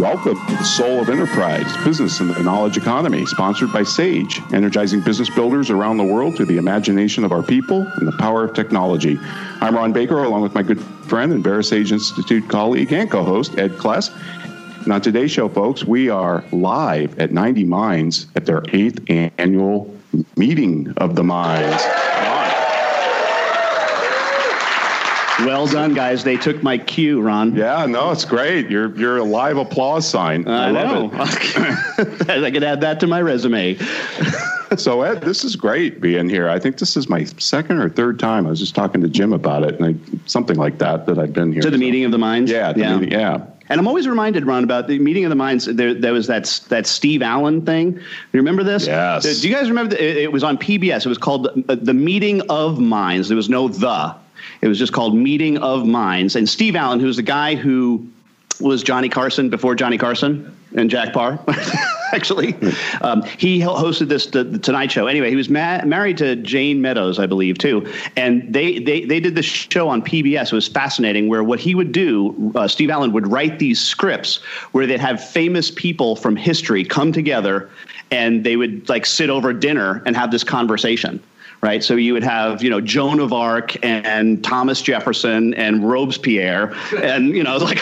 Welcome to the Soul of Enterprise, Business and the Knowledge Economy, sponsored by SAGE, energizing business builders around the world through the imagination of our people and the power of technology. I'm Ron Baker, along with my good friend and VeraSage Institute colleague and co host, Ed Kless. And on today's show, folks, we are live at 90 Minds at their eighth annual meeting of the minds. Well done, guys. They took my cue, Ron. Yeah, no, it's great. You're you're a live applause sign. I, I love it. I could add that to my resume. so Ed, this is great being here. I think this is my second or third time. I was just talking to Jim about it, and I, something like that that I've been here. To the so. meeting of the minds. Yeah, yeah. Meeting, yeah. And I'm always reminded, Ron, about the meeting of the minds. There, there was that that Steve Allen thing. You remember this? Yes. Do you guys remember? The, it, it was on PBS. It was called the, the Meeting of Minds. There was no the. It was just called Meeting of Minds. And Steve Allen, who's the guy who was Johnny Carson before Johnny Carson and Jack Paar. actually. Um, he hosted this the, the, Tonight Show. Anyway, he was ma- married to Jayne Meadows, I believe, too. And they they they did this show on PBS. It was fascinating. Where what he would do, uh, Steve Allen would write these scripts where they'd have famous people from history come together, and they would like sit over dinner and have this conversation right? So you would have, you know, Joan of Arc and Thomas Jefferson and Robespierre, and you know, like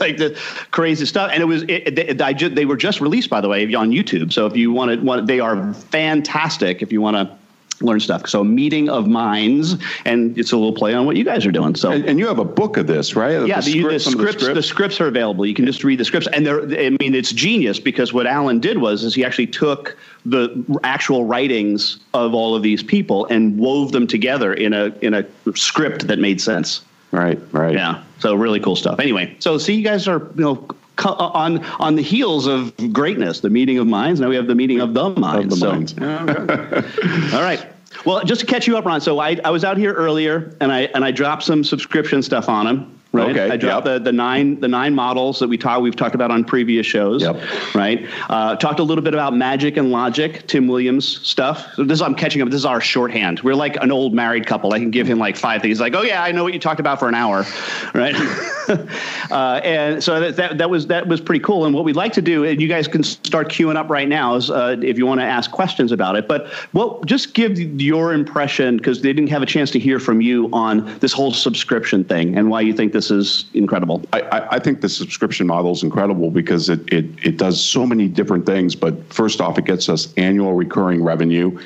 like the crazy stuff. And it was, it, it, they were just released, by the way, on YouTube. So if you want to, they are fantastic. If you want to learn stuff. So meeting of minds, and it's a little play on what you guys are doing. So and, and you have a book of this, right? Yeah, the, the, the, scripts, the, scripts. are available. You can just read the scripts, and they're. I mean, it's genius because what Allen did was is he actually took the actual writings of all of these people and wove them together in a in a script that made sense. Right, right. Yeah. So really cool stuff. Anyway, so see, you guys are you know Uh, on on the heels of greatness, the meeting of minds. Now we have the meeting of the minds. Of the so, minds. okay. all right. Well, just to catch you up, Ron. So I, I was out here earlier, and I and I dropped some subscription stuff on him. Right. Okay. I dropped yep. the, the nine the nine models that we talked we've talked about on previous shows. Yep. Right. Uh, talked a little bit about magic and logic, Tim Williams stuff. So this is, I'm catching up. This is our shorthand. We're like an old married couple. I can give him like five things. Like, oh yeah, I know what you talked about for an hour, right? uh, and so that, that, that was that was pretty cool. And what we'd like to do, and you guys can start queuing up right now, is uh, if you want to ask questions about it. But what just give your impression because they didn't have a chance to hear from you on this whole subscription thing and why you think this is incredible. I, I think the subscription model is incredible because it, it it does so many different things. But first off, it gets us annual recurring revenue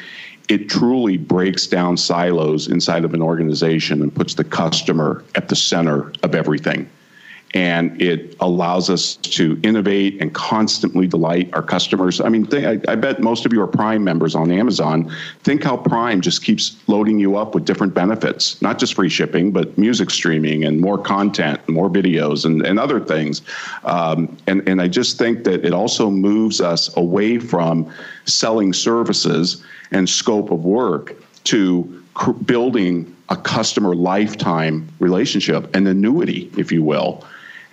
it truly breaks down silos inside of an organization and puts the customer at the center of everything and it allows us to innovate and constantly delight our customers. I mean, I, I, bet most of you are Prime members on Amazon. Think how Prime just keeps loading you up with different benefits, not just free shipping, but music streaming and more content, more videos, and, and other things. Um, and, and I just think that it also moves us away from selling services and scope of work to cr- building a customer lifetime relationship, an annuity, if you will.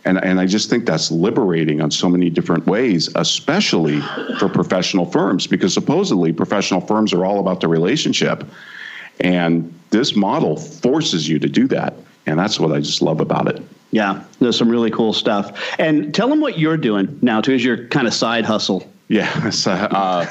And, and I just think that's liberating on so many different ways, especially for professional firms, because supposedly professional firms are all about the relationship. And this model forces you to do that. And that's what I just love about it. Yeah, there's some really cool stuff. And tell them what you're doing now, too, as your kind of side hustle. Yeah. So, uh,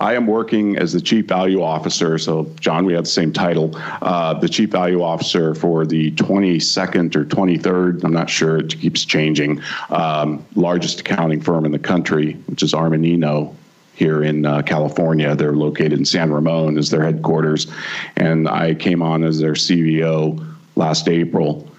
I am working as the chief value officer. So, John, we have the same title. Uh, the chief value officer for the 22nd or 23rd, I'm not sure, it keeps changing, um, largest accounting firm in the country, which is Armanino here in uh, California. They're located in San Ramon as their headquarters. And I came on as their CVO last April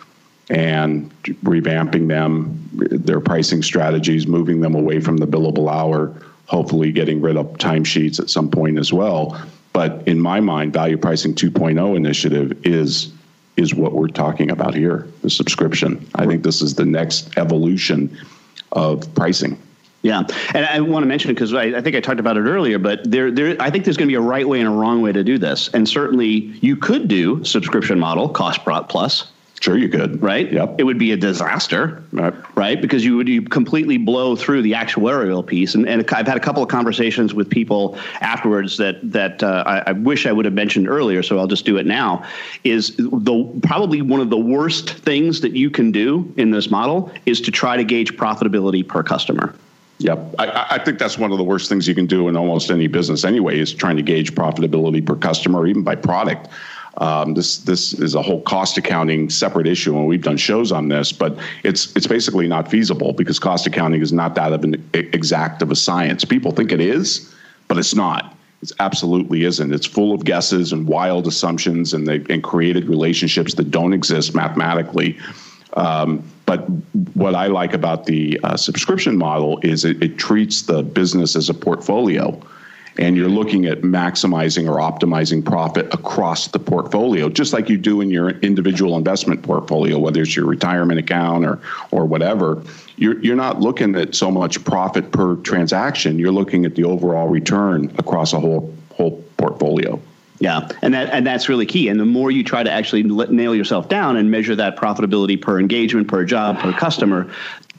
and revamping them, their pricing strategies, moving them away from the billable hour hopefully getting rid of timesheets at some point as well. But in my mind, Value Pricing 2.0 initiative is is what we're talking about here the subscription. I think this is the next evolution of pricing. Yeah, and I want to mention because I, I, think I talked about it earlier, but there, there, I think there's going to be a right way and a wrong way to do this, and certainly you could do subscription model cost plus Sure, you could. Right. Yep. It would be a disaster. Right. Right. Because you would you completely blow through the actuarial piece. And, and I've had a couple of conversations with people afterwards that that uh, I, I, wish I would have mentioned earlier. So I'll just do it now. Is the probably one of the worst things that you can do in this model is to try to gauge profitability per customer. Yep. I, I, think that's one of the worst things you can do in almost any business anyway, is trying to gauge profitability per customer, even by product. Um, this this is a whole cost accounting separate issue, and we've done shows on this. But it's it's basically not feasible because cost accounting is not that of an exact of a science. People think it is, but it's not. It absolutely isn't. It's full of guesses and wild assumptions, and they and created relationships that don't exist mathematically. Um, but what I like about the uh, subscription model is it, it treats the business as a portfolio and you're looking at maximizing or optimizing profit across the portfolio, just like you do in your individual investment portfolio, whether it's your retirement account or or whatever. You're you're not looking at so much profit per transaction. You're looking at the overall return across a whole whole portfolio. Yeah, and that and that's really key. And the more you try to actually nail yourself down and measure that profitability per engagement, per job, per customer,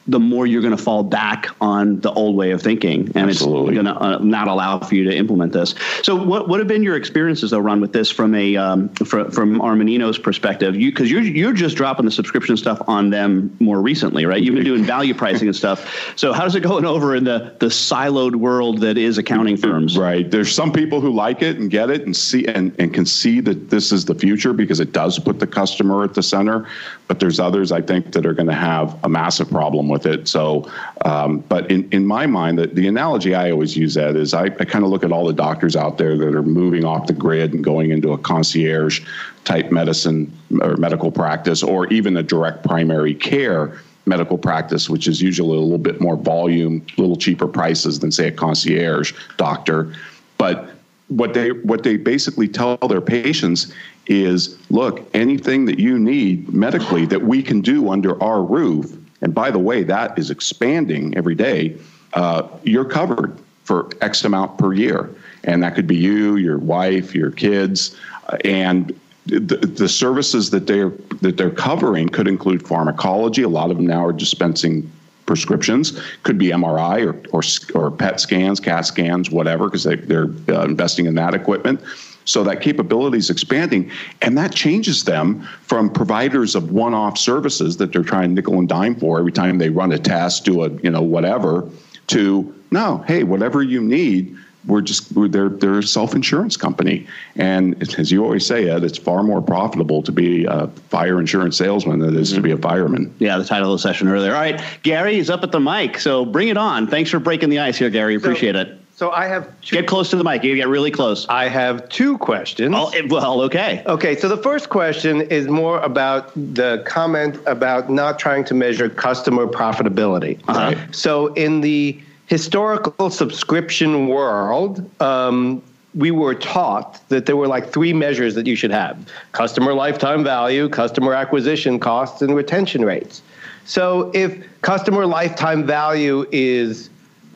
the more you're going to fall back on the old way of thinking, and Absolutely. it's going to uh, not allow for you to implement this. So, what what have been your experiences though, Ron, with this from a um, from from Armanino's perspective? You because you're you're just dropping the subscription stuff on them more recently, right? You've been doing value pricing and stuff. So, how does it going over in the the siloed world that is accounting firms? Right. There's some people who like it and get it and see and, and can see that this is the future because it does put the customer at the center. But there's others I think that are going to have a massive problem with it. So, um, but in, in my mind, the, the analogy I always use that is I, I kind of look at all the doctors out there that are moving off the grid and going into a concierge type medicine or medical practice, or even a direct primary care medical practice, which is usually a little bit more volume, a little cheaper prices than say a concierge doctor. But what they what they basically tell their patients is look anything that you need medically that we can do under our roof and by the way, that is expanding every day. Uh, you're covered for X amount per year. And that could be you, your wife, your kids. Uh, and the, the services that they're that they're covering could include pharmacology. A lot of them now are dispensing prescriptions. Could be MRI or or, or PET scans, CAT scans, whatever, because they, they're uh, investing in that equipment. So that capability is expanding, and that changes them from providers of one-off services that they're trying nickel and dime for every time they run a test, do a you know whatever, to no, hey, whatever you need, we're just we're, they're they're a self insurance company, and as you always say, Ed, it's far more profitable to be a fire insurance salesman than it is mm-hmm. to be a fireman. Yeah, the title of the session earlier. All right, Gary is up at the mic, so bring it on. Thanks for breaking the ice here, Gary. Appreciate so, it. So I have two, get close to the mic. You get really close. I have two questions. Oh, well, okay. Okay, so the first question is more about the comment about not trying to measure customer profitability. Uh-huh. So in the historical subscription world, um, we were taught that there were like three measures that you should have customer lifetime value, customer acquisition costs, and retention rates. So if customer lifetime value is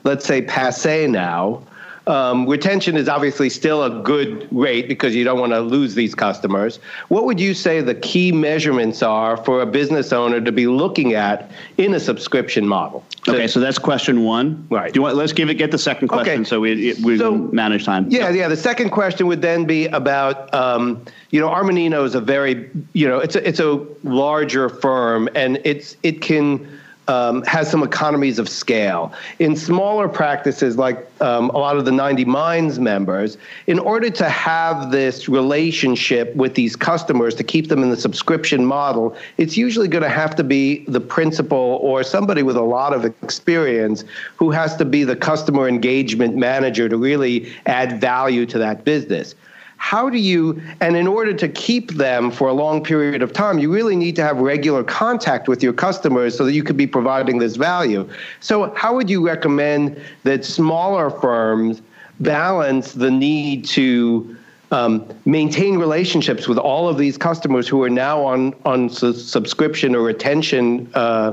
let's say, passe now. Um, retention is obviously still a good rate because you don't want to lose these customers. What would you say the key measurements are for a business owner to be looking at in a subscription model? Okay, so that's question one. Right. Do you want? Let's give it. Get the second question, okay. so we we so, manage time. Yeah, yeah. The second question would then be about. Um, you know, Armanino is a very, you know, it's a it's a larger firm, and it's it can um, has some economies of scale. In smaller practices, like um, a lot of the 90 Minds members, in order to have this relationship with these customers to keep them in the subscription model, it's usually going to have to be the principal or somebody with a lot of experience who has to be the customer engagement manager to really add value to that business how do you and in order to keep them for a long period of time you really need to have regular contact with your customers so that you could be providing this value. So how would you recommend that smaller firms balance the need to um, maintain relationships with all of these customers who are now on on su- subscription or retention uh,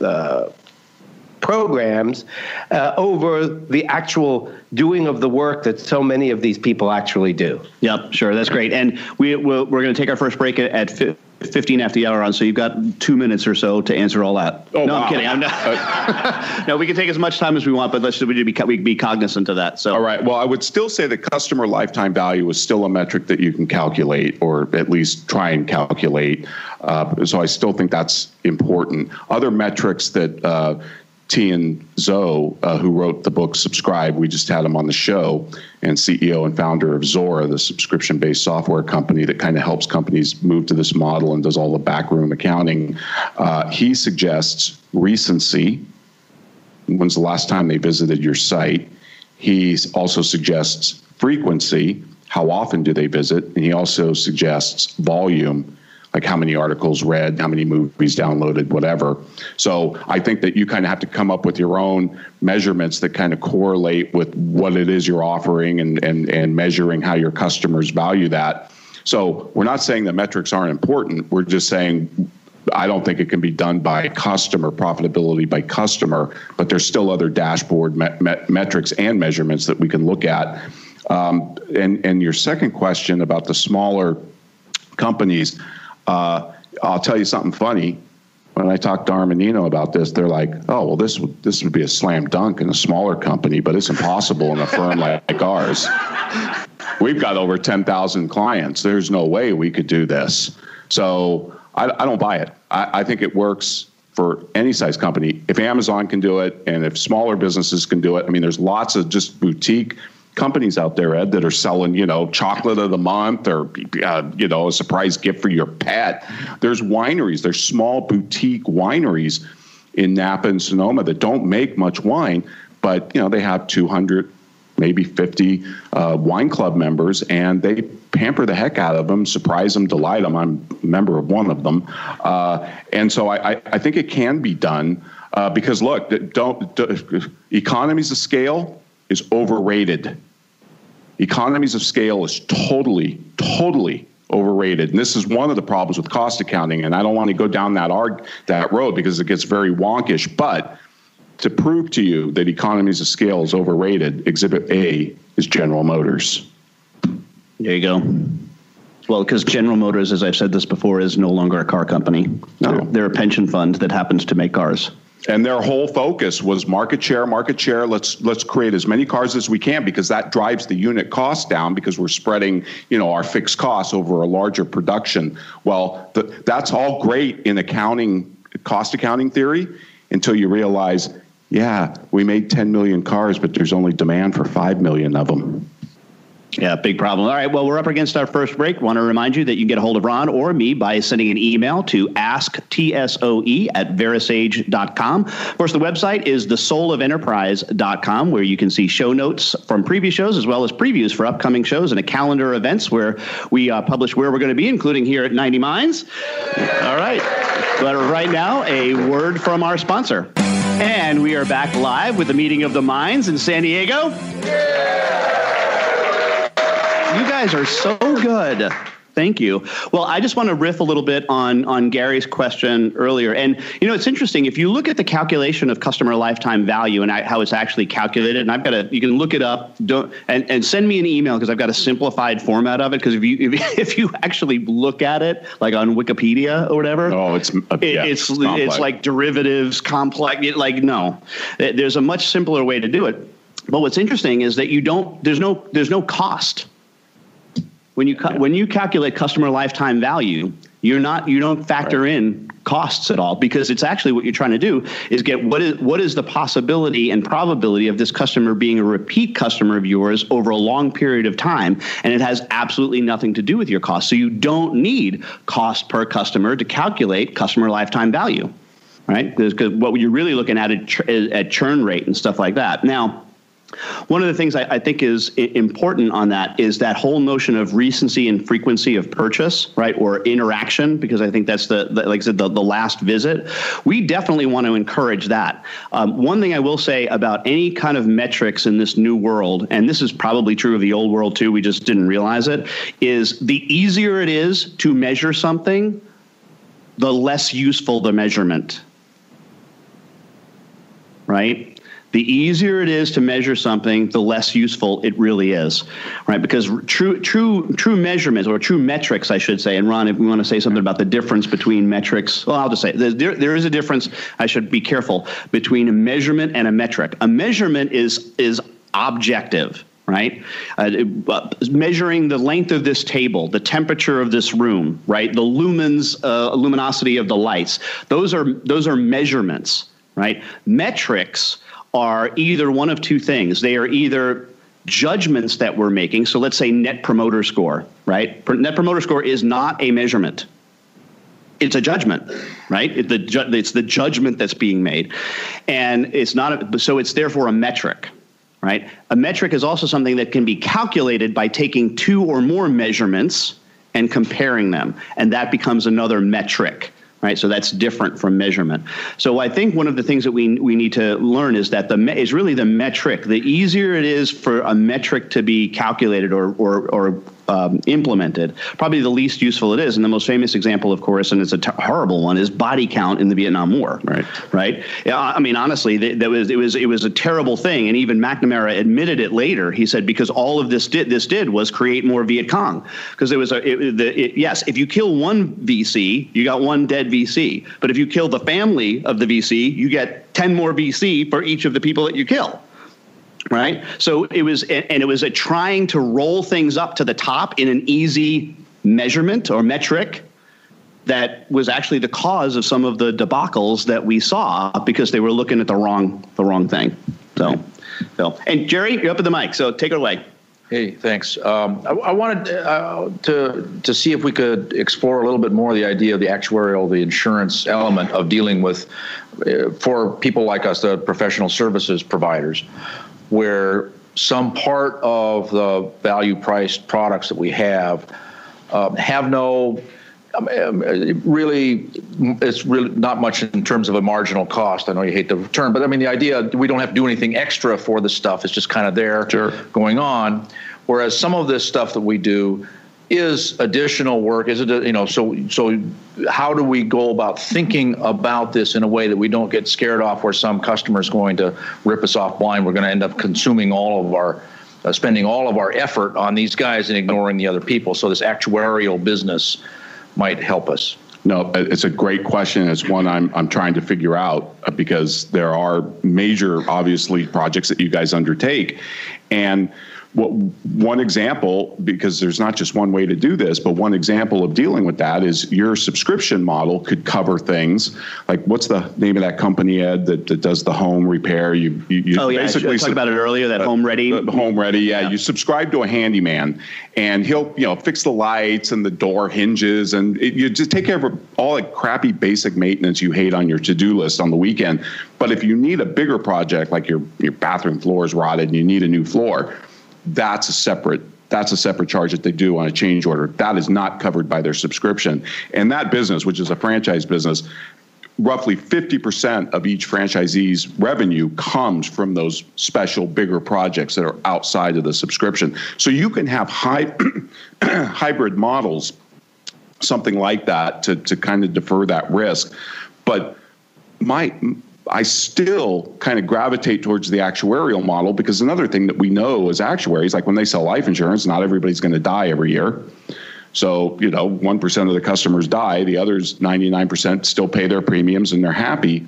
uh, programs uh, over the actual doing of the work that so many of these people actually do. Yep, sure, that's great. And we we're, we're going to take our first break at. 15 after the hour on, so you've got two minutes or so to answer all that. Oh, no, wow. I'm kidding. I'm not. no, we can take as much time as we want, but let's just, we be, we be cognizant of that. So, all right. Well, I would still say that customer lifetime value is still a metric that you can calculate, or at least try and calculate. Uh, so, I still think that's important. Other metrics that uh, Tien Tzuo, uh, who wrote the book Subscribe, we just had him on the show, and CEO and founder of Zuora, the subscription based software company that kind of helps companies move to this model and does all the backroom accounting. Uh, he suggests recency. When's the last time they visited your site? He also suggests frequency. How often do they visit? And he also suggests volume like how many articles read, how many movies downloaded, whatever. So I think that you kind of have to come up with your own measurements that kind of correlate with what it is you're offering and, and, and measuring how your customers value that. So we're not saying that metrics aren't important. We're just saying I don't think it can be done by customer profitability by customer, but there's still other dashboard met, met, metrics and measurements that we can look at. Um, and and your second question about the smaller companies, uh, I'll tell you something funny. When I talked to Armanino about this, they're like, "Oh, well, this would this would be a slam dunk in a smaller company, but it's impossible in a firm like, like ours. We've got over ten thousand clients. There's no way we could do this." So I, I don't buy it. I, I think it works for any size company. If Amazon can do it, and if smaller businesses can do it, I mean, there's lots of just boutique companies out there, Ed, that are selling, you know, chocolate of the month or, uh, you know, a surprise gift for your pet. There's wineries, there's small boutique wineries in Napa and Sonoma that don't make much wine, but, you know, they have 200, maybe 50 uh, wine club members, and they pamper the heck out of them, surprise them, delight them. I'm a member of one of them. Uh, and so I, I, I, think it can be done uh, because, look, don't, don't economies of scale is overrated. Economies of scale is totally, totally overrated. And this is one of the problems with cost accounting. And I don't want to go down that arg- that road because it gets very wonkish. But to prove to you that economies of scale is overrated, Exhibit A is General Motors. There you go. Well, because General Motors, as I've said this before, is no longer a car company. No. They're, they're a pension fund that happens to make cars and their whole focus was market share market share. Let's let's create as many cars as we can because that drives the unit cost down because we're spreading you know our fixed costs over a larger production. Well the, that's all great in accounting cost accounting theory until you realize yeah we made 10 million cars but there's only demand for 5 million of them yeah, big problem. All right, well, we're up against our first break. Want to remind you that you can get a hold of Ron or me by sending an email to asktsoe at verasage.com. Of course, the website is thesoulofenterprise.com, where you can see show notes from previous shows as well as previews for upcoming shows and a calendar of events where we uh, publish where we're going to be, including here at 90 Minds. All right, but right now, a word from our sponsor. And we are back live with the meeting of the minds in San Diego. Yeah. You guys are so good. Thank you. Well, I just want to riff a little bit on on Gary's question earlier, and you know, it's interesting if you look at the calculation of customer lifetime value and how it's actually calculated. And I've got a, you can look it up. Don't and, and send me an email because I've got a simplified format of it. Because if you if, if, you actually look at it, like on Wikipedia or whatever, oh, it's uh, it, yeah, it's it's, it's like derivatives, complex. Like no, there's a much simpler way to do it. But what's interesting is that you don't. There's no. There's no cost when you when you calculate customer lifetime value, you're not you don't factor right. in costs at all because it's actually what you're trying to do is get what is what is the possibility and probability of this customer being a repeat customer of yours over a long period of time and it has absolutely nothing to do with your cost. So you don't need cost per customer to calculate customer lifetime value right? Because what you're really looking at is at churn rate and stuff like that. Now One of the things I, I, think is important on that is that whole notion of recency and frequency of purchase, right, or interaction, because I think that's the, the like I said, the, the last visit. We definitely want to encourage that. Um, one thing I will say about any kind of metrics in this new world, and this is probably true of the old world too, we just didn't realize it, is the easier it is to measure something, the less useful the measurement. Right? The easier it is to measure something, the less useful it really is, right? Because true, true, true measurements or true metrics, I should say. And Ron, if we want to say something about the difference between metrics, well, I'll just say there, there is a difference. I should be careful between a measurement and a metric. A measurement is is objective right? Uh, uh, measuring the length of this table, the temperature of this room, right? The lumens, uh, luminosity of the lights. Those are those are measurements, right? Metrics are either one of two things. They are either judgments that we're making. So let's say net promoter score, right? Net promoter score is not a measurement. It's a judgment, right? The, it's the judgment that's being made. And it's not, a, so it's therefore a metric, right? A metric is also something that can be calculated by taking two or more measurements and comparing them. And that becomes another metric right? So that's different from measurement. So I think one of the things that we we need to learn is that the me- is really the metric. The easier it is for a metric to be calculated or or or um, implemented, probably the least useful it is. And the most famous example, of course, and it's a t- horrible one, is body count in the Vietnam War. Right. Right. I mean, honestly, that was it was it was a terrible thing, and even McNamara admitted it later. He said because all of this did this did was create more Viet Cong because it was a it, the, it, yes, if you kill one VC, you got one dead VC, but if you kill the family of the VC, you get ten more VC for each of the people that you kill right? So it was, and it was a trying to roll things up to the top in an easy measurement or metric that was actually the cause of some of the debacles that we saw because they were looking at the wrong the wrong thing. So, Phil and Jerry, you're up at the mic, so take it away. Hey, thanks. Um, I, I, wanted uh, to to see if we could explore a little bit more the idea of the actuarial, the insurance element of dealing with uh, for people like us, the professional services providers where some part of the value priced products that we have uh, have no um, really it's really not much in terms of a marginal cost. I know you hate the term but i mean the idea we don't have to do anything extra for the stuff. It's just kind of there sure. going on. Whereas some of this stuff that we do is additional work? Is it you know so so how do we go about thinking about this in a way that we don't get scared off where some customer is going to rip us off blind? We're going to end up consuming all of our uh, spending all of our effort on these guys and ignoring the other people. So this actuarial business might help us. No, it's a great question. It's one I'm I'm trying to figure out uh, because there are major, obviously, projects that you guys undertake, and what one example, because there's not just one way to do this, but one example of dealing with that is your subscription model could cover things like what's the name of that company Ed that, that does the home repair? You, you, you oh yeah, basically I talked about it earlier. That uh, home ready, uh, home ready. Yeah, yeah, you subscribe to a handyman, and he'll you know fix the lights and the door hinges, and it, you just take care of all the crappy basic maintenance you hate on your to do list on the weekend. But if you need a bigger project like your your bathroom floor is rotted and you need a new floor that's a separate that's a separate charge that they do on a change order. That is not covered by their subscription. And that business, which is a franchise business, roughly 50% of each franchisee's revenue comes from those special bigger projects that are outside of the subscription. So you can have high, hybrid models, something like that, to, to kind of defer that risk. But my I still kind of gravitate towards the actuarial model because another thing that we know as actuaries, like when they sell life insurance, not everybody's going to die every year. So, you know, 1% of the customers die, the others, 99%, still pay their premiums and they're happy.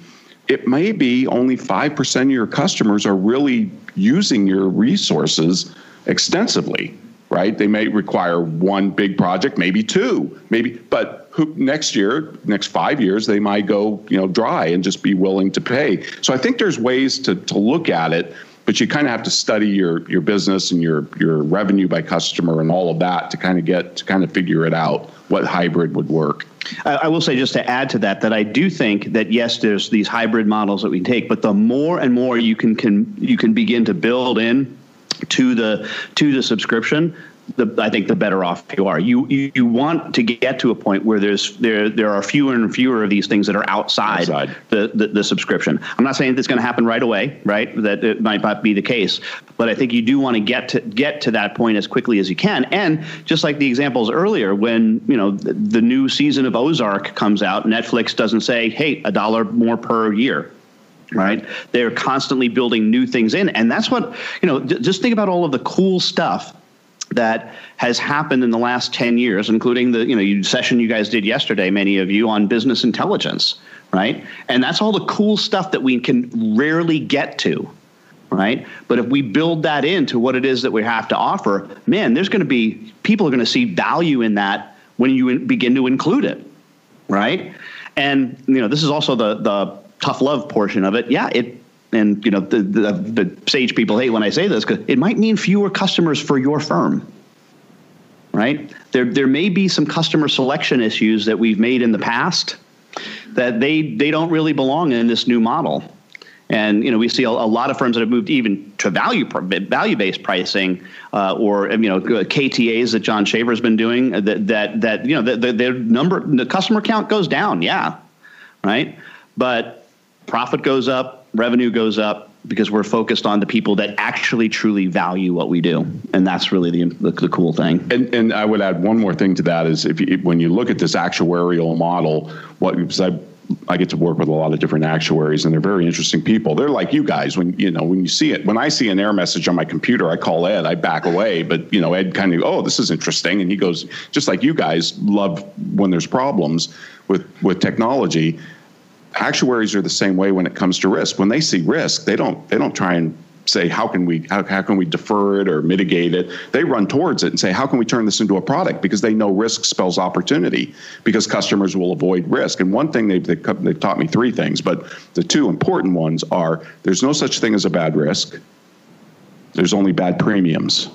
It may be only 5% of your customers are really using your resources extensively right? They may require one big project, maybe two, maybe, but who, next year, next five years, they might go, you know, dry and just be willing to pay. So I think there's ways to to look at it, but you kind of have to study your your business and your your revenue by customer and all of that to kind of get to kind of figure it out what hybrid would work. I will say just to add to that that I do think that yes, there's these hybrid models that we take, but the more and more you can, can you can begin to build in to the to the subscription, the, I think the better off you are. You, you you want to get to a point where there's there there are fewer and fewer of these things that are outside, outside. The, the, the subscription. I'm not saying that's going to happen right away, right? That it might not be the case, but I think you do want to get to get to that point as quickly as you can. And just like the examples earlier, when you know the, the new season of Ozark comes out, Netflix doesn't say, "Hey, a dollar more per year." right they're constantly building new things in and that's what you know just think about all of the cool stuff that has happened in the last 10 years, including the you know session you guys did yesterday, many of you on business intelligence, right? And that's all the cool stuff that we can rarely get to, right? But if we build that into what it is that we have to offer, man, there's going to be people are going to see value in that when you begin to include it, right? And you know this is also the the tough love portion of it. Yeah, it and you know the, the, the sage people hate when I say this because it might mean fewer customers for your firm. Right? There there may be some customer selection issues that we've made in the past that they they don't really belong in this new model. And you know we see a, a lot of firms that have moved even to value value based pricing uh, or you know KTAs that John Shaver's been doing that that that you know the, their number the customer count goes down, yeah, right, but profit goes up, revenue goes up because we're focused on the people that actually truly value what we do, and that's really the the, the cool thing. And, and I would add one more thing to that is if you, when you look at this actuarial model, what because I I get to work with a lot of different actuaries, and they're very interesting people. They're like you guys. When you know when you see it, when I see an error message on my computer, I call Ed. I back away, but you know Ed kind of oh this is interesting, and he goes just like you guys love when there's problems with with technology actuaries are the same way when it comes to risk. When they see risk, they don't they don't try and say how can we how, how can we defer it or mitigate it? They run towards it and say how can we turn this into a product? Because they know risk spells opportunity because customers will avoid risk. And one thing they've, they've taught me three things but the two important ones are there's no such thing as a bad risk. There's only bad premiums.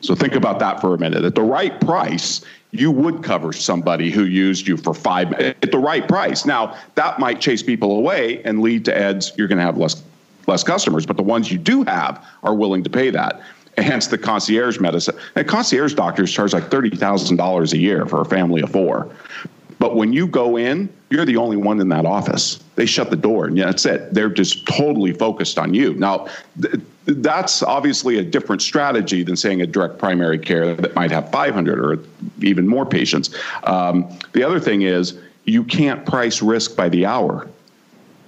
So think about that for a minute. At the right price, you would cover somebody who used you for five at the right price. Now that might chase people away and lead to ads. You're going to have less less customers, but the ones you do have are willing to pay that. Hence the concierge medicine. And concierge doctors charge like thirty thousand dollars a year for a family of four. But when you go in, you're the only one in that office. They shut the door, and that's it. They're just totally focused on you. Now, that's obviously a different strategy than saying a direct primary care that might have 500 or even more patients. Um, the other thing is you can't price risk by the hour.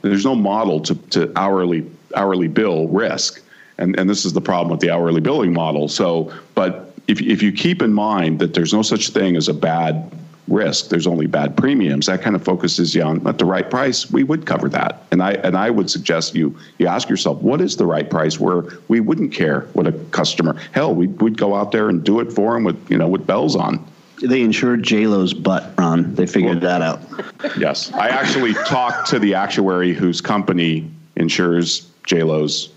There's no model to, to hourly hourly bill risk, and and this is the problem with the hourly billing model. So, but if if you keep in mind that there's no such thing as a bad risk. There's only bad premiums. That kind of focuses you on at the right price. We would cover that, and I and I would suggest you you ask yourself what is the right price where we wouldn't care what a customer. Hell, we would go out there and do it for them with you know with bells on. They insured J Lo's butt, Ron. They figured well, that out. Yes, I actually talked to the actuary whose company insures J Lo's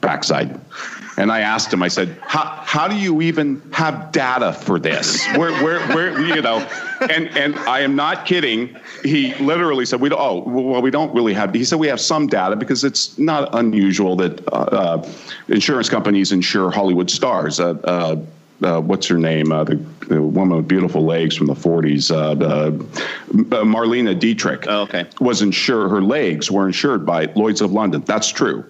backside. And I asked him, I said, how, how do you even have data for this? Where, where, where, you know, and, and I am not kidding. He literally said, we don't, oh, well, we don't really have, he said, we have some data because it's not unusual that uh, uh, insurance companies insure Hollywood stars. Uh, uh, uh what's her name? Uh, the, the, woman with beautiful legs from the 40s, Marlene Dietrich. Oh, okay. Was insured, her legs were insured by Lloyd's of London. That's true.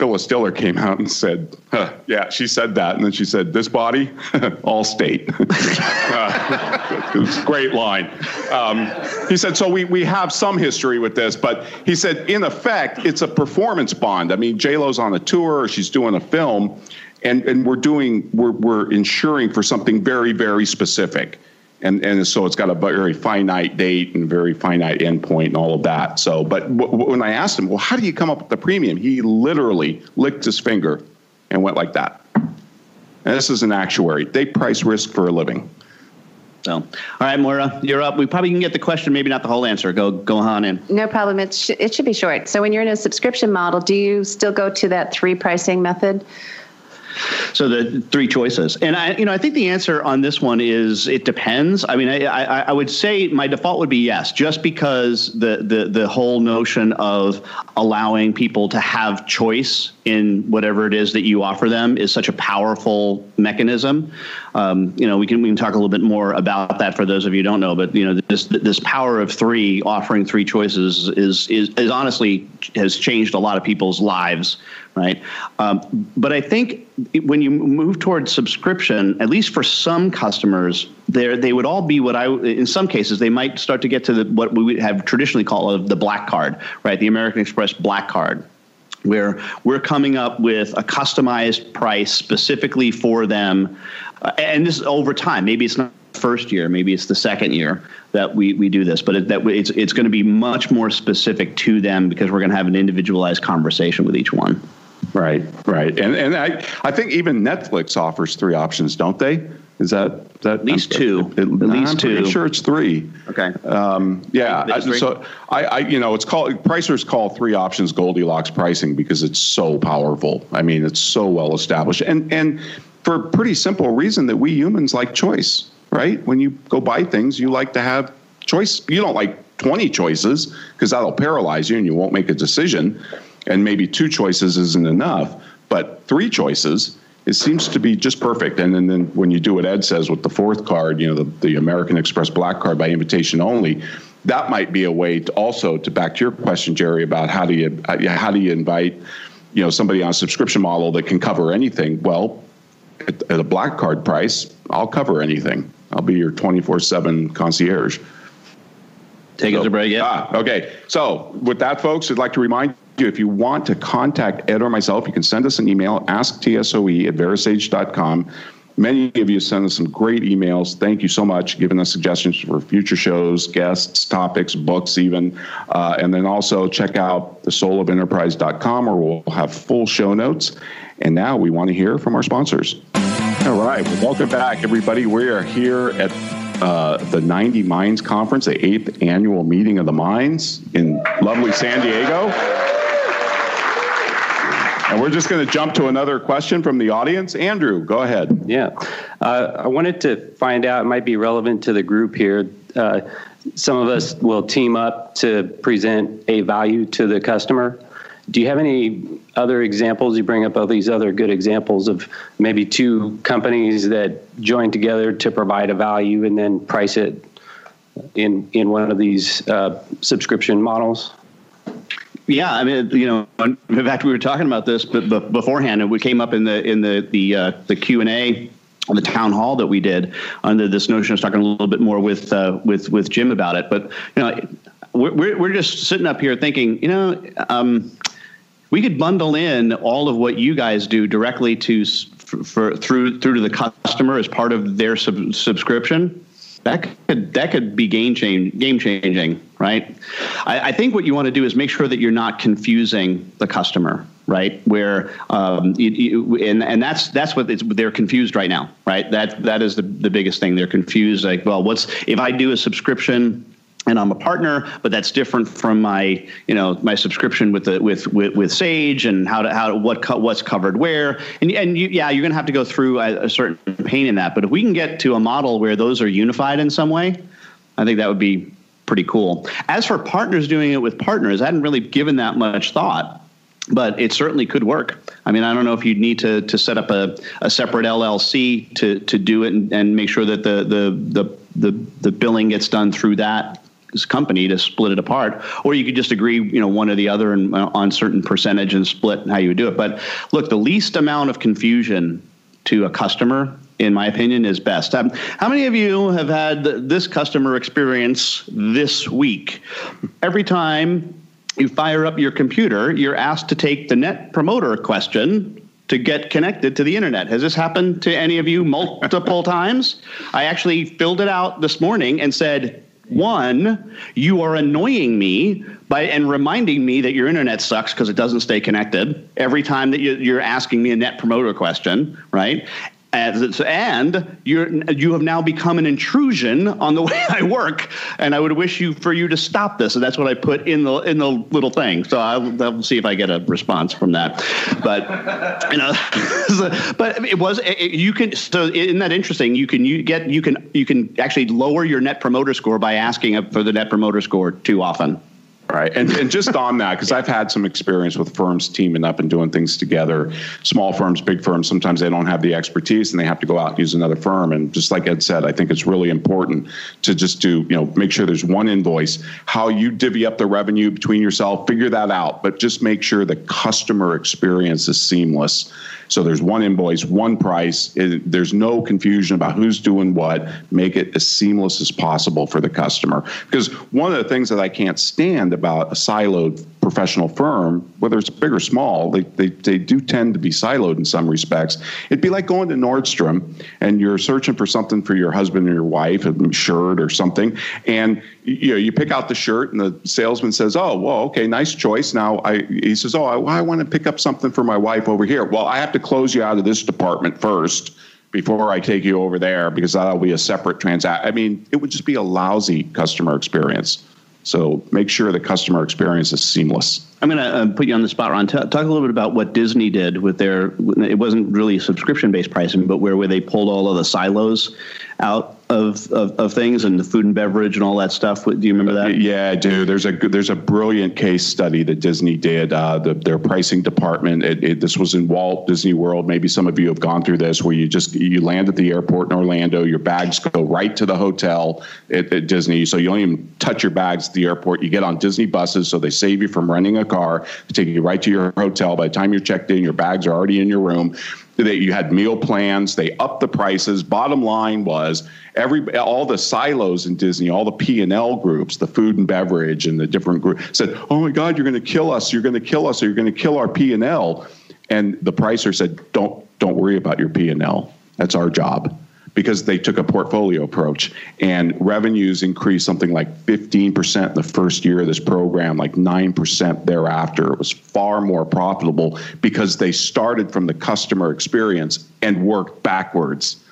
Phyllis Diller came out and said, huh, "Yeah, she said that," and then she said, "This body, Allstate." uh, it was a great line. Um, he said, "So we we have some history with this, but he said, in effect, it's a performance bond. I mean, J Lo's on a tour, she's doing a film, and and we're doing we're we're insuring for something very very specific." And and so it's got a very finite date and very finite endpoint and all of that. So, but w- when I asked him, well, how do you come up with the premium? He literally licked his finger and went like that. And this is an actuary; they price risk for a living. So, all right, Moira, you're up. We probably can get the question, maybe not the whole answer. Go, go on in. No problem. It sh- it should be short. So, when you're in a subscription model, do you still go to that three pricing method? So the three choices, and I, you know, I think the answer on this one is it depends. I mean, I, I, I, would say my default would be yes, just because the the the whole notion of allowing people to have choice in whatever it is that you offer them is such a powerful mechanism. Um, you know, we can we can talk a little bit more about that for those of you who don't know, but you know, this this power of three, offering three choices, is is is honestly has changed a lot of people's lives right? Um, but I think when you move towards subscription, at least for some customers, there they would all be what I in some cases they might start to get to the, what we have traditionally called the black card, right? The American Express black card where we're coming up with a customized price specifically for them uh, and this is over time maybe it's not first year maybe it's the second year that we, we do this but it, that it's, it's going to be much more specific to them because we're going to have an individualized conversation with each one Right, right, and and I I think even Netflix offers three options, don't they? Is that that at least two? It, at least I'm two. Pretty sure it's three. Okay. Um, yeah. I, so I, I you know it's called pricers call three options Goldilocks pricing because it's so powerful. I mean it's so well established and and for a pretty simple reason that we humans like choice, right? When you go buy things, you like to have choice. You don't like 20 choices because that'll paralyze you and you won't make a decision and maybe two choices isn't enough, but three choices, it seems to be just perfect. And then, then when you do what Ed says with the fourth card, you know, the, the American Express Black Card by invitation only, that might be a way to also to back to your question, Jerry, about how do you how do you invite you know somebody on a subscription model that can cover anything? Well, at, at a black card price, I'll cover anything. I'll be your twenty four seven concierge. Take so, it to break, yeah. Ah, okay. So with that, folks, I'd like to remind if you want to contact Ed or myself, you can send us an email, asktsoe at verasage.com. Many of you send us some great emails. Thank you so much, giving us suggestions for future shows, guests, topics, books, even. Uh, and then also check out the soulofenterprise.com where we'll have full show notes. And now we want to hear from our sponsors. All right. Well, welcome back, everybody. We are here at uh, the 90 Minds Conference, the eighth annual meeting of the Minds in lovely San Diego. And we're just going to jump to another question from the audience. Andrew, go ahead. Yeah. Uh, I wanted to find out, it might be relevant to the group here. Uh, some of us will team up to present a value to the customer. Do you have any other examples? You bring up all these other good examples of maybe two companies that join together to provide a value and then price it in in one of these uh, subscription models. Yeah, I mean, you know, in fact, we were talking about this, but, but beforehand, and we came up in the in the the uh, the Q and A on the town hall that we did under this notion. of talking a little bit more with uh, with with Jim about it, but you know, we're we're just sitting up here thinking, you know. Um, we could bundle in all of what you guys do directly to for, through through to the customer as part of their sub- subscription that could that could be game change game changing, right? I, I, think what you want to do is make sure that you're not confusing the customer, right? Where um, you, you, and and that's that's what they're confused right now, right? That that is the the biggest thing. They're confused. Like, well, what's if I do a subscription? and I'm a partner, but that's different from my, you know, my subscription with the with with, with Sage and how to how to, what co- what's covered where, and and you, yeah, you're going to have to go through a, a, certain pain in that. But if we can get to a model where those are unified in some way, I think that would be pretty cool. As for partners doing it with partners, I hadn't really given that much thought. But it certainly could work. I mean, I don't know if you'd need to, to set up a, a separate LLC to, to do it and, and make sure that the, the, the, the, the billing gets done through that company to split it apart, or you could just agree, you know, one or the other and uh, on certain percentage and split how you would do it. But look, the least amount of confusion to a customer, in my opinion, is best. Um, how many of you have had this customer experience this week? Every time you fire up your computer, you're asked to take the net promoter question to get connected to the internet. Has this happened to any of you multiple times? I actually filled it out this morning and said, one, you are annoying me by and reminding me that your internet sucks because it doesn't stay connected every time that you're asking me a net promoter question, right? As, and you're you have now become an intrusion on the way I work, and I would wish you for you to stop this. And that's what I put in the in the little thing. So I'll, I'll see if I get a response from that. But you know, but it was it, you can. So isn't that interesting? You can you get you can you can actually lower your net promoter score by asking for the net promoter score too often. Right. And, and just on that, because I've had some experience with firms teaming up and doing things together, small firms, big firms, sometimes they don't have the expertise and they have to go out and use another firm. And just like Ed said, I think it's really important to just do, you know, make sure there's one invoice. How you divvy up the revenue between yourself, figure that out, but just make sure the customer experience is seamless. So there's one invoice, one price. It, there's no confusion about who's doing what. Make it as seamless as possible for the customer. Because one of the things that I can't stand about a siloed professional firm, whether it's big or small, they, they, they do tend to be siloed in some respects. It'd be like going to Nordstrom and you're searching for something for your husband or your wife, a shirt or something, and you know you pick out the shirt and the salesman says, "Oh, well, okay, nice choice." Now I he says, "Oh, I, I want to pick up something for my wife over here." Well, I have to close you out of this department first before I take you over there because that'll be a separate transaction. I mean, it would just be a lousy customer experience. So make sure the customer experience is seamless. I'm going to uh, put you on the spot, Ron. T- talk a little bit about what Disney did with their. It wasn't really subscription based pricing, but where, where they pulled all of the silos out of, of, of, things and the food and beverage and all that stuff. Do you remember that? Yeah, I do. There's a there's a brilliant case study that Disney did. Uh, the, their pricing department. It, it, this was in Walt Disney World. Maybe some of you have gone through this, where you just you land at the airport in Orlando. Your bags go right to the hotel at, at Disney, so you don't even touch your bags at the airport. You get on Disney buses, so they save you from renting a car. They take you right to your hotel. By the time you're checked in, your bags are already in your room that you had meal plans they upped the prices. Bottom line was every all the silos in disney all the p&l groups the food and beverage and the different groups said oh my god you're going to kill us you're going to kill us or you're going to kill our p&l and the pricer said don't don't worry about your p&l that's our job because they took a portfolio approach and revenues increased something like 15% in the first year of this program, like 9% thereafter. It was far more profitable because they started from the customer experience and worked backwards.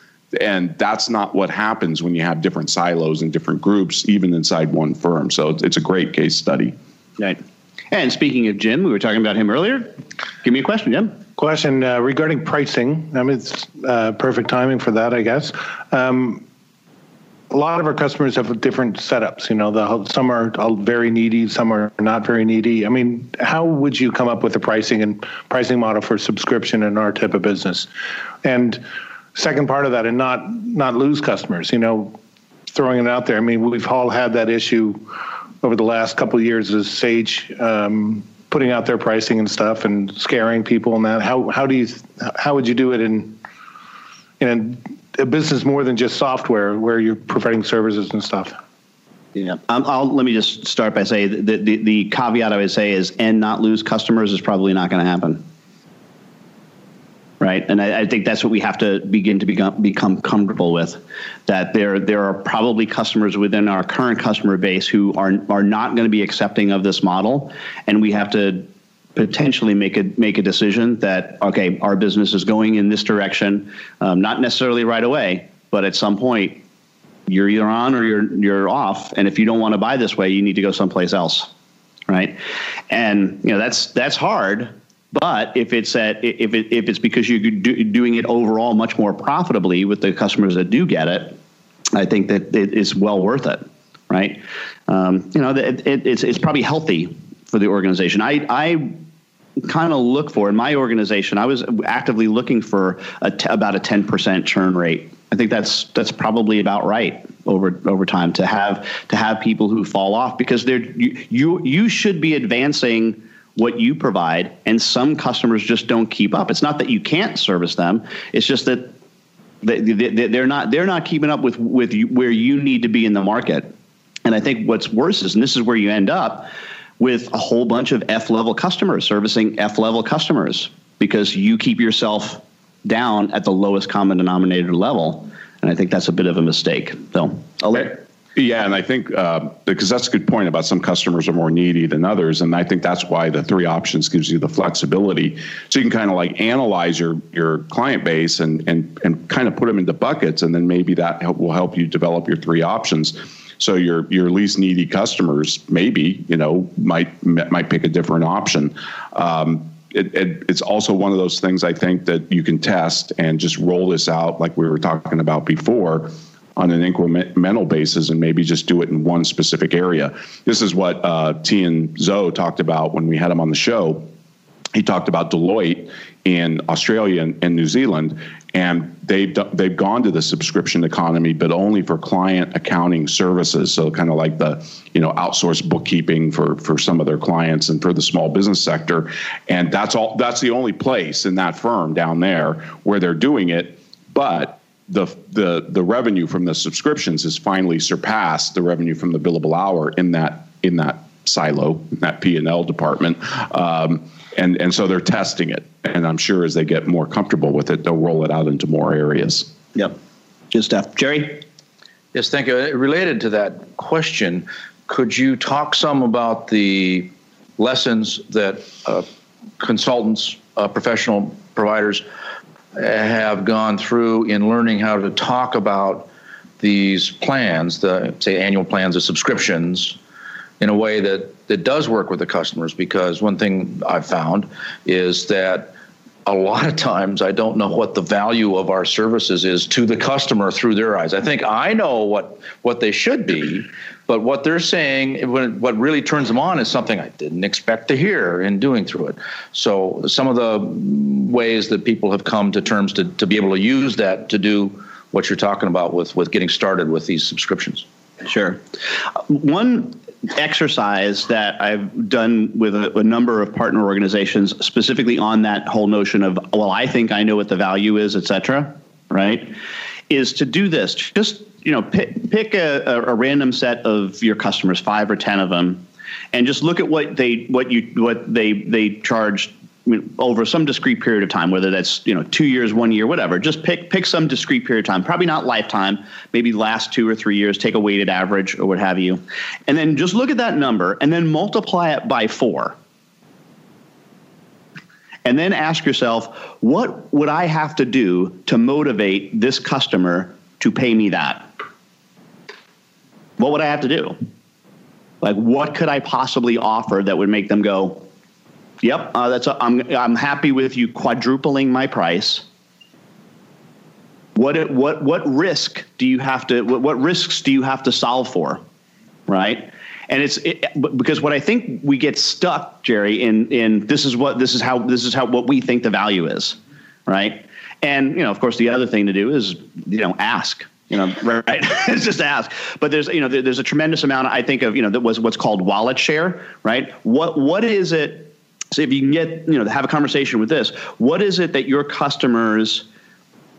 And that's not what happens when you have different silos and different groups, even inside one firm. So it's a great case study. Right. And speaking of Jim, we were talking about him earlier. Give me a question, Jim. Question uh, regarding pricing. I mean, it's uh, perfect timing for that, I guess. Um, a lot of our customers have different setups. You know, the, some are very needy, some are not very needy. I mean, how would you come up with a pricing and pricing model for subscription in our type of business? And second part of that, and not not lose customers. You know, throwing it out there. I mean, we've all had that issue over the last couple of years as Sage um, putting out their pricing and stuff and scaring people and that. How how do you how would you do it in in a, business more than just software where you're providing services and stuff? Yeah, um, I'll, let me just start by saying the, the, the caveat I would say is and not lose customers is probably not going to happen right? And I, I, think that's what we have to begin to become become comfortable with. That there there are probably customers within our current customer base who are are not going to be accepting of this model, and we have to potentially make a make a decision that okay, our business is going in this direction, um, not necessarily right away, but at some point. You're either on or you're you're off, and if you don't want to buy this way, you need to go someplace else, right? And you know that's that's hard, but if it's at if it, if it's because you're do, doing it overall much more profitably with the customers that do get it, I think that it is well worth it, right? Um, you know, it, it, it's it's probably healthy for the organization. I I kind of look for in my organization. I was actively looking for a t- about a ten percent churn rate. I think that's that's probably about right over over time to have to have people who fall off because they're you you, you should be advancing what you provide, and some customers just don't keep up. It's not that you can't service them; it's just that they're not they're not keeping up with with where you need to be in the market. And I think what's worse is, and this is where you end up with a whole bunch of F level customers servicing F level customers because you keep yourself down at the lowest common denominator level. And I think that's a bit of a mistake. So I'll let yeah, and I think uh, because that's a good point about some customers are more needy than others, and I think that's why the three options gives you the flexibility, so you can kind of like analyze your your client base and and and kind of put them into buckets, and then maybe that help, will help you develop your three options. So your your least needy customers maybe you know might might pick a different option. Um, it, it, it's also one of those things I think that you can test and just roll this out like we were talking about before on an incremental basis and maybe just do it in one specific area. This is what uh, Tien Tzuo talked about when we had him on the show. He talked about Deloitte in Australia and, and New Zealand, and they've they've gone to the subscription economy, but only for client accounting services. So kind of like the you know outsourced bookkeeping for for some of their clients and for the small business sector, and that's all. That's the only place in that firm down there where they're doing it, but the the the revenue from the subscriptions has finally surpassed the revenue from the billable hour in that in that silo, in that P and L department, um, and and so they're testing it, and I'm sure as they get more comfortable with it, they'll roll it out into more areas. Yep, good stuff, Jerry. Yes, thank you. Related to that question, could you talk some about the lessons that uh, consultants, uh, professional providers have gone through in learning how to talk about these plans, the say annual plans or subscriptions, in a way that that does work with the customers. Because one thing I've found is that a lot of times I don't know what the value of our services is to the customer through their eyes. I think I know what what they should be, but what they're saying, what really turns them on, is something I didn't expect to hear in doing through it. So some of the ways that people have come to terms to, to be able to use that to do what you're talking about with with getting started with these subscriptions. Sure. One exercise that I've done with a, a, number of partner organizations, specifically on that whole notion of, well, I think I know what the value is, et cetera, right? Is to do this. Just you know, pick, pick a, a, random set of your customers, five or ten of them, and just look at what they what you what they they charge over some discrete period of time, whether that's you know two years, one year, whatever. Just pick pick some discrete period of time. Probably not lifetime. Maybe last two or three years. Take a weighted average or what have you, and then just look at that number and then multiply it by four. And then ask yourself, what would I have to do to motivate this customer to pay me that? What would I have to do? Like, what could I possibly offer that would make them go, Yep, uh, that's. A, I'm I'm happy with you quadrupling my price. What what what risk do you have to? What, what risks do you have to solve for? Right, and it's it, because what I think we get stuck, Jerry, in in this is what this is how this is how what we think the value is, right? And you know, of course, the other thing to do is you know ask you know right it's just ask but there's you know there's a tremendous amount i think of you know that was what's called wallet share right what what is it so if you can get, you know, have a conversation with this, what is it that your customers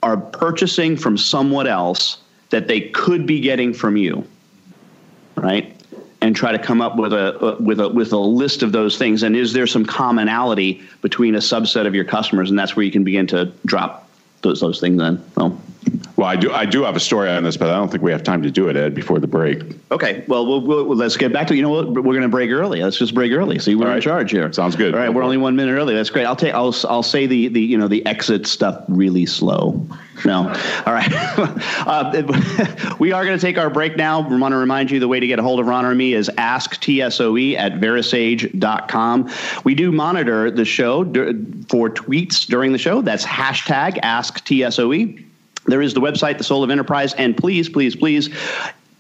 are purchasing from someone else that they could be getting from you? Right? And try to come up with a uh, with a with a list of those things. And is there some commonality between a subset of your customers? And that's where you can begin to drop those those things well, I do I do have a story on this, but I don't think we have time to do it, Ed, before the break. Okay. Well, we'll, we'll let's get back to you know what we're going to break early. Let's just break early. See, we're right. in charge here. Sounds good. All right, we're only one minute early. That's great. I'll take I'll I'll say the the you know the exit stuff really slow. No. All right. uh, we are going to take our break now. We want to remind you the way to get a hold of Ron or me is asktsoe at verasage.com. We do monitor the show for tweets during the show. That's hashtag asktsoe. There is the website, The Soul of Enterprise, and please, please, please,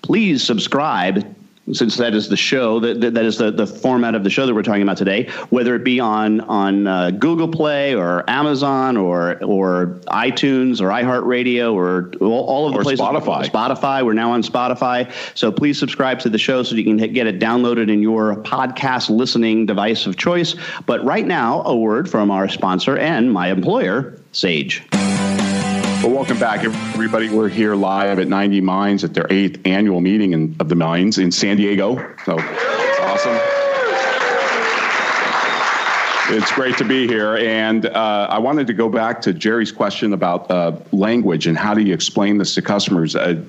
please subscribe since that is the show that that is the, the format of the show that we're talking about today whether it be on on uh, Google Play or Amazon or or iTunes or iHeartRadio or all, all of the or places. Spotify. Spotify. We're now on Spotify. So please subscribe to the show so you can get it downloaded in your podcast listening device of choice. But right now a word from our sponsor and my employer Sage well, welcome back, everybody. We're here live at 90 Minds at their eighth annual meeting in, of the Minds in San Diego. So it's awesome. It's great to be here. And uh, I wanted to go back to Jerry's question about uh, language and how do you explain this to customers. Uh,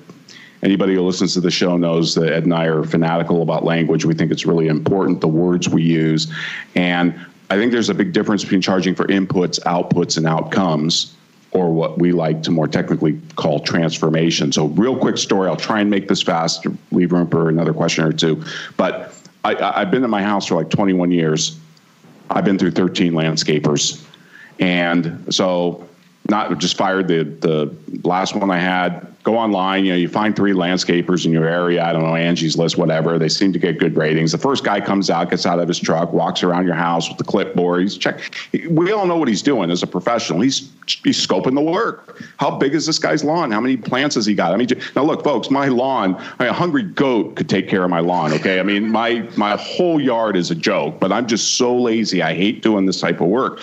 anybody who listens to the show knows that Ed and I are fanatical about language. We think it's really important, the words we use. And I think there's a big difference between charging for inputs, outputs, and outcomes or what we like to more technically call transformation. So, real quick story. I'll try and make this fast. Leave room for another question or two. But I, have been in my house for like 21 years. I've been through 13 landscapers, and so not just fired the the last one I had go online. You know, you find three landscapers in your area. I don't know Angie's List, whatever. They seem to get good ratings. The first guy comes out, gets out of his truck, walks around your house with the clipboard. He's check. We all know what he's doing as a professional. He's he's scoping the work. How big is this guy's lawn? How many plants has he got? I mean, now look, folks, my lawn. I mean, a hungry goat could take care of my lawn. Okay, I mean, my my whole yard is a joke, but I'm just so lazy. I hate doing this type of work.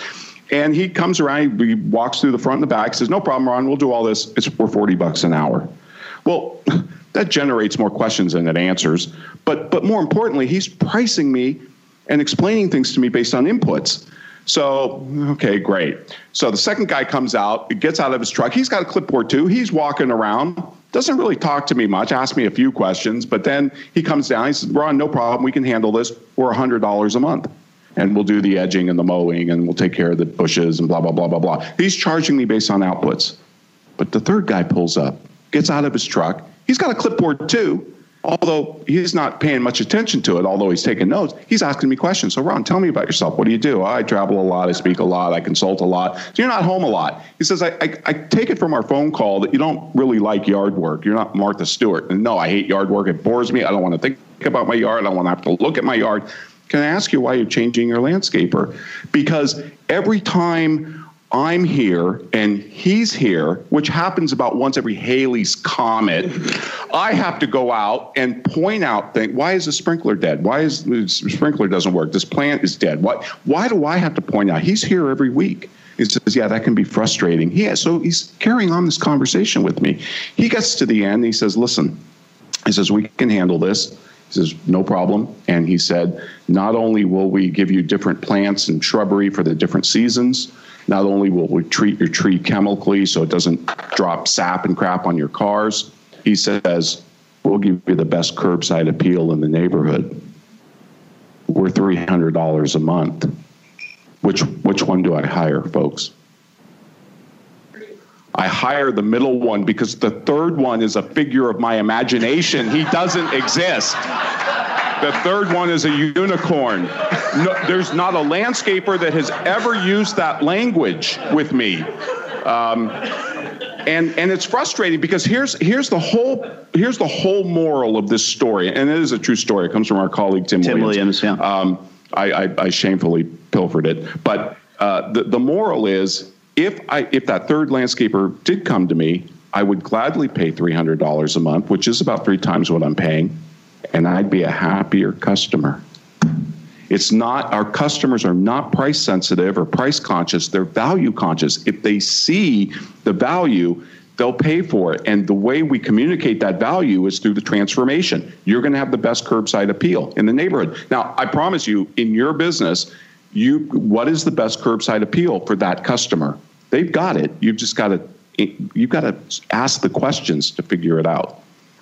And he comes around, he walks through the front and the back, says, No problem, Ron, we'll do all this. It's for 40 bucks an hour. Well, that generates more questions than it answers. But but more importantly, he's pricing me and explaining things to me based on inputs. So, okay, great. So the second guy comes out, he gets out of his truck. He's got a clipboard too. He's walking around, doesn't really talk to me much, asks me a few questions, but then he comes down. He says, Ron, no problem. We can handle this for $100 a month and we'll do the edging and the mowing and we'll take care of the bushes and blah, blah, blah, blah, blah. He's charging me based on outputs. But the third guy pulls up, gets out of his truck. He's got a clipboard too, although he's not paying much attention to it, although he's taking notes. He's asking me questions. So, Ron, tell me about yourself. What do you do? Oh, I travel a lot. I speak a lot. I consult a lot. So you're not home a lot. He says, I, I, I take it from our phone call that you don't really like yard work. You're not Martha Stewart. And no, I hate yard work. It bores me. I don't want to think about my yard. I don't want to have to look at my yard. Can I ask you why you're changing your landscaper? Because every time I'm here and he's here, which happens about once every Halley's Comet. I have to go out and point out things. Why is the sprinkler dead? Why is the sprinkler doesn't work? This plant is dead. Why, why do I have to point out? He's here every week. He says, Yeah, that can be frustrating. Yeah, so he's carrying on this conversation with me. He gets to the end. He says, Listen, he says, We can handle this. He says, no problem. And he said, not only will we give you different plants and shrubbery for the different seasons, not only will we treat your tree chemically so it doesn't drop sap and crap on your cars, he says, we'll give you the best curbside appeal in the neighborhood. We're $300 a month. Which, which one do I hire, folks? I hire the middle one because the third one is a figure of my imagination. He doesn't exist. The third one is a unicorn. No, there's not a landscaper that has ever used that language with me. Um, and and it's frustrating because here's here's the whole here's the whole moral of this story, and it is a true story. It comes from our colleague Tim, Williams. Tim Williams. Williams yeah. Um, I, I, I, shamefully pilfered it, but uh, the the moral is if I if that third landscaper did come to me, I would gladly pay three hundred dollars a month, which is about three times what I'm paying, and I'd be a happier customer. It's not our customers are not price sensitive or price conscious, they're value conscious. If they see the value, they'll pay for it. And the way we communicate that value is through the transformation. You're going to have the best curbside appeal in the neighborhood. Now, I promise you, in your business, you what is the best curbside appeal for that customer? They've got it. You've just got to you've got to ask the questions to figure it out.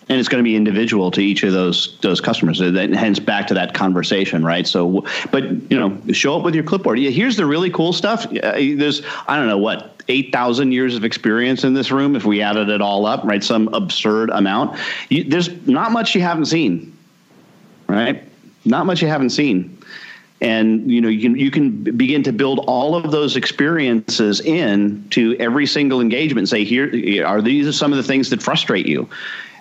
And it's going to be individual to each of those those customers. And hence back to that conversation, right? So, but you know, show up with your clipboard. Yeah, here's the really cool stuff. Uh, there's I don't know what 8,000 years of experience in this room if we added it all up, right? Some absurd amount. You, there's not much you haven't seen, right? Not much you haven't seen and you know you can you can begin to build all of those experiences in to every single engagement. Say here are these are some of the things that frustrate you?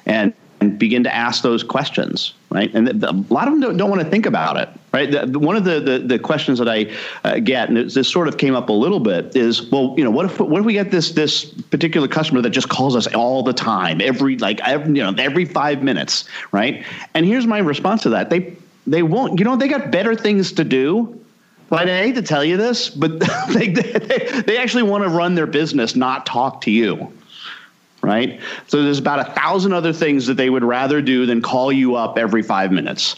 And and begin to ask those questions right? And the, the, a lot of them don't, don't, want to think about it right? The, one of the, the, questions that i uh, get and this sort of came up a little bit is well you know what if what if we get this this particular customer that just calls us all the time every like every, you know every five minutes right? And here's my response to that. They they won't. You know, they got better things to do. But I hate to tell you this, but they, they, they actually want to run their business, not talk to you. Right? So there's about a thousand other things that they would rather do than call you up every five minutes.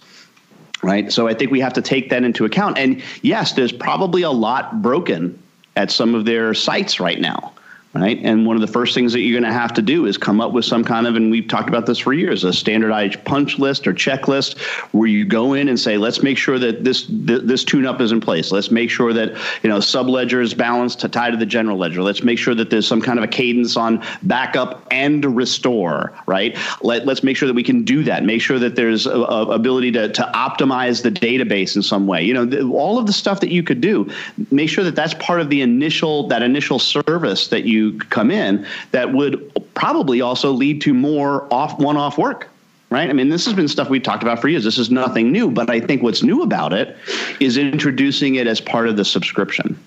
Right? So I think we have to take that into account. And yes, there's probably a lot broken at some of their sites right now right? And one of the first things that you're going to have to do is come up with some kind of, and we've talked about this for years, a standardized punch list or checklist where you go in and say, let's make sure that this this tune-up is in place. Let's make sure that you know sub ledger is balanced to tie to the general ledger. Let's make sure that there's some kind of a cadence on backup and restore, right? Let, let's make sure that we can do that. Make sure that there's a, a ability to, to optimize the database in some way. You know, the, all of the stuff that you could do. Make sure that that's part of the initial that initial service that you come in that would probably also lead to more off one-off work right? I mean, this has been stuff we've talked about for years. This is nothing new, but I think what's new about it is introducing it as part of the subscription.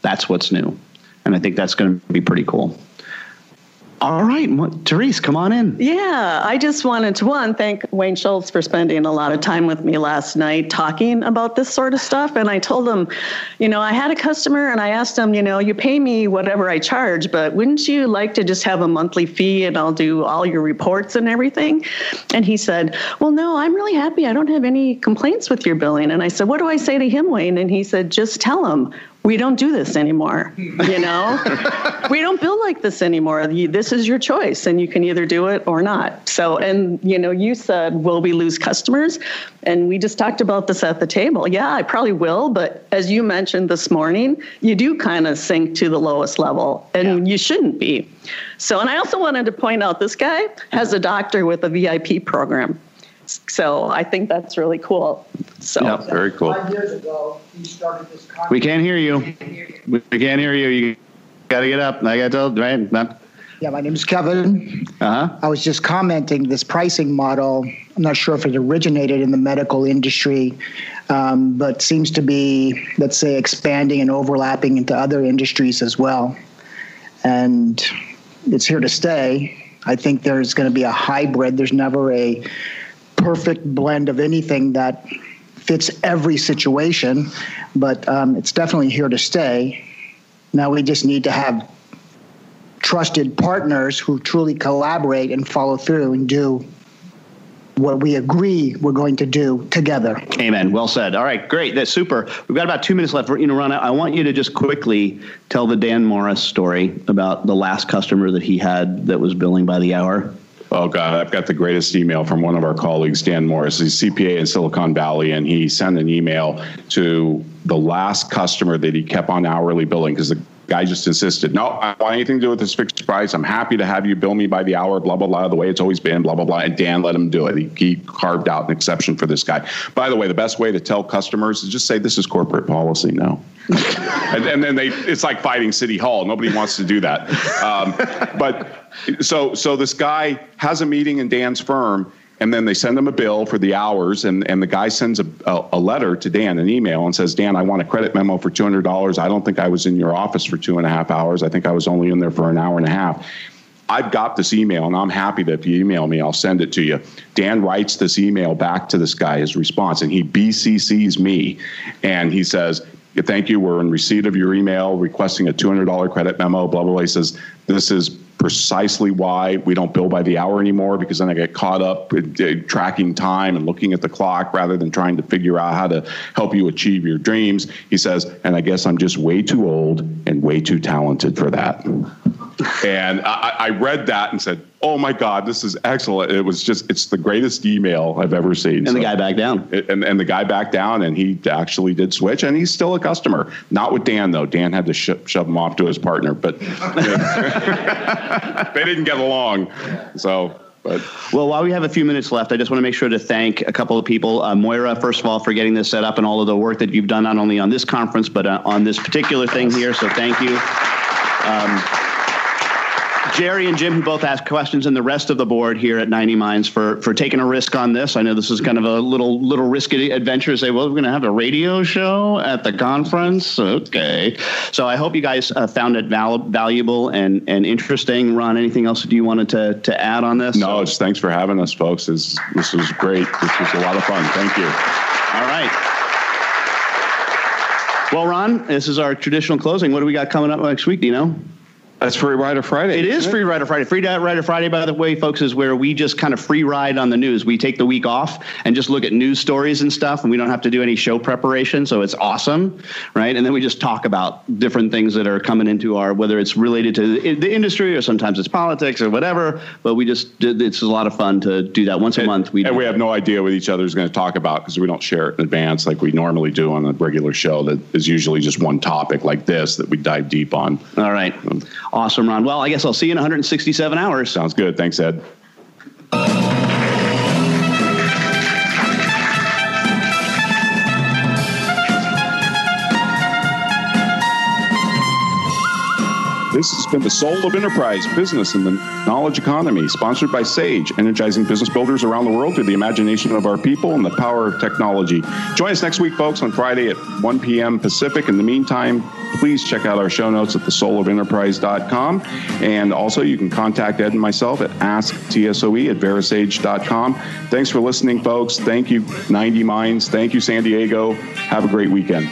That's what's new. And I think that's going to be pretty cool. All right, Therese, come on in. Yeah, I just wanted to one thank Wayne Schultz for spending a lot of time with me last night talking about this sort of stuff. And I told him, you know, I had a customer and I asked him, you know, you pay me whatever I charge, but wouldn't you like to just have a monthly fee and I'll do all your reports and everything? And he said, well, no, I'm really happy. I don't have any complaints with your billing. And I said, what do I say to him, Wayne? And he said, just tell him we don't do this anymore. You know, we don't build like this anymore. This is your choice, and you can either do it or not. So, and you know, you said, will we lose customers? And we just talked about this at the table. Yeah, I probably will, but as you mentioned this morning, you do kind of sink to the lowest level, and yeah. you shouldn't be. So, and I also wanted to point out this guy has a doctor with a VIP program. So I think that's really cool. So yeah, very cool. Five years ago, he started this. We can't hear you. We can't hear you. You got to get up. I got told right. Not. Yeah, my name is Kevin. Uh-huh. I was just commenting this pricing model. I'm not sure if it originated in the medical industry, um, but seems to be, let's say, expanding and overlapping into other industries as well. And it's here to stay. I think there's going to be a hybrid. There's never a perfect blend of anything that fits every situation, but um, it's definitely here to stay. Now we just need to have trusted partners who truly collaborate and follow through and do what we agree we're going to do together. Amen. Well said. All right, great. That's super. We've got about two minutes left. You know, Ron, I want you to just quickly tell the Dan Morris story about the last customer that he had that was billing by the hour. Oh God, I've got the greatest email from one of our colleagues, Dan Morris. He's CPA in Silicon Valley, and he sent an email to the last customer that he kept on hourly billing because the guy just insisted, no, I don't want anything to do with this fixed price. I'm happy to have you bill me by the hour, blah, blah, blah, the way it's always been, blah, blah, blah. And Dan let him do it. He, he carved out an exception for this guy. By the way, the best way to tell customers is just say, this is corporate policy now. and, and, then they, it's like fighting City Hall. Nobody wants to do that. Um, but so, so this guy has a meeting in Dan's firm and then they send them a bill for the hours and, and the guy sends a, a, a, letter to dan an email and says dan i want a credit memo for $200 i don't think i was in your office for two and a half hours. I think i was only in there for an hour and a half. I've got this email and i'm happy that if you email me i'll send it to you. Dan writes this email back to this guy his response and he bccs me. And he says thank you. We're in receipt of your email requesting a $200 credit memo blah blah blah. He says this is precisely why we don't bill by the hour anymore because then I get caught up uh, tracking time and looking at the clock rather than trying to figure out how to help you achieve your dreams. He says, and I guess I'm just way too old and way too talented for that. and I, I read that and said, oh my God, this is excellent. It was just, it's the greatest email I've ever seen. And so, the guy backed down. And, and the guy backed down and he actually did switch and he's still a customer. Not with Dan though. Dan had to sh- shove him off to his partner, but they didn't get along. So but. Well, while we have a few minutes left, I just want to make sure to thank a couple of people. Uh, Moira, first of all, for getting this set up and all of the work that you've done, not only on this conference, but uh, on this particular thing here. So thank you. Um, Jerry and Jim, who both asked questions, and the rest of the board here at 90 Minds for for taking a risk on this. I know this is kind of a little little risky adventure. Say, well, we're going to have a radio show at the conference. Okay, so I hope you guys uh, found it val- valuable and and interesting. Ron, anything else do you wanted to to add on this? No, just thanks for having us, folks. This this was great. This was a lot of fun. Thank you. All right. Well, Ron, this is our traditional closing. What do we got coming up next week? Do you know? That's Free Rider Friday. It is Free Rider Friday. Free Rider Friday, by the way, folks, is where we just kind of free ride on the news. We take the week off and just look at news stories and stuff, and we don't have to do any show preparation. So it's awesome, right? And then we just talk about different things that are coming into our, whether it's related to the industry or sometimes it's politics or whatever. But we just, it's a lot of fun to do that once a and, month. We and we have no idea what each other is going to talk about because we don't share it in advance like we normally do on a regular show. That is usually just one topic like this that we dive deep on. All right. Um, Awesome, Ron. Well, I guess I'll see you in 167 hours. Sounds good. Thanks, Ed. This has been the Soul of Enterprise Business and the Knowledge Economy, sponsored by Sage, energizing business builders around the world through the imagination of our people and the power of technology. Join us next week, folks, on Friday at 1 p.m. Pacific. In the meantime, please check out our show notes at thesoulofenterprise.com. And also, you can contact Ed and myself at asktsoe at verasage.com. Thanks for listening, folks. Thank you, 90 Minds. Thank you, San Diego. Have a great weekend.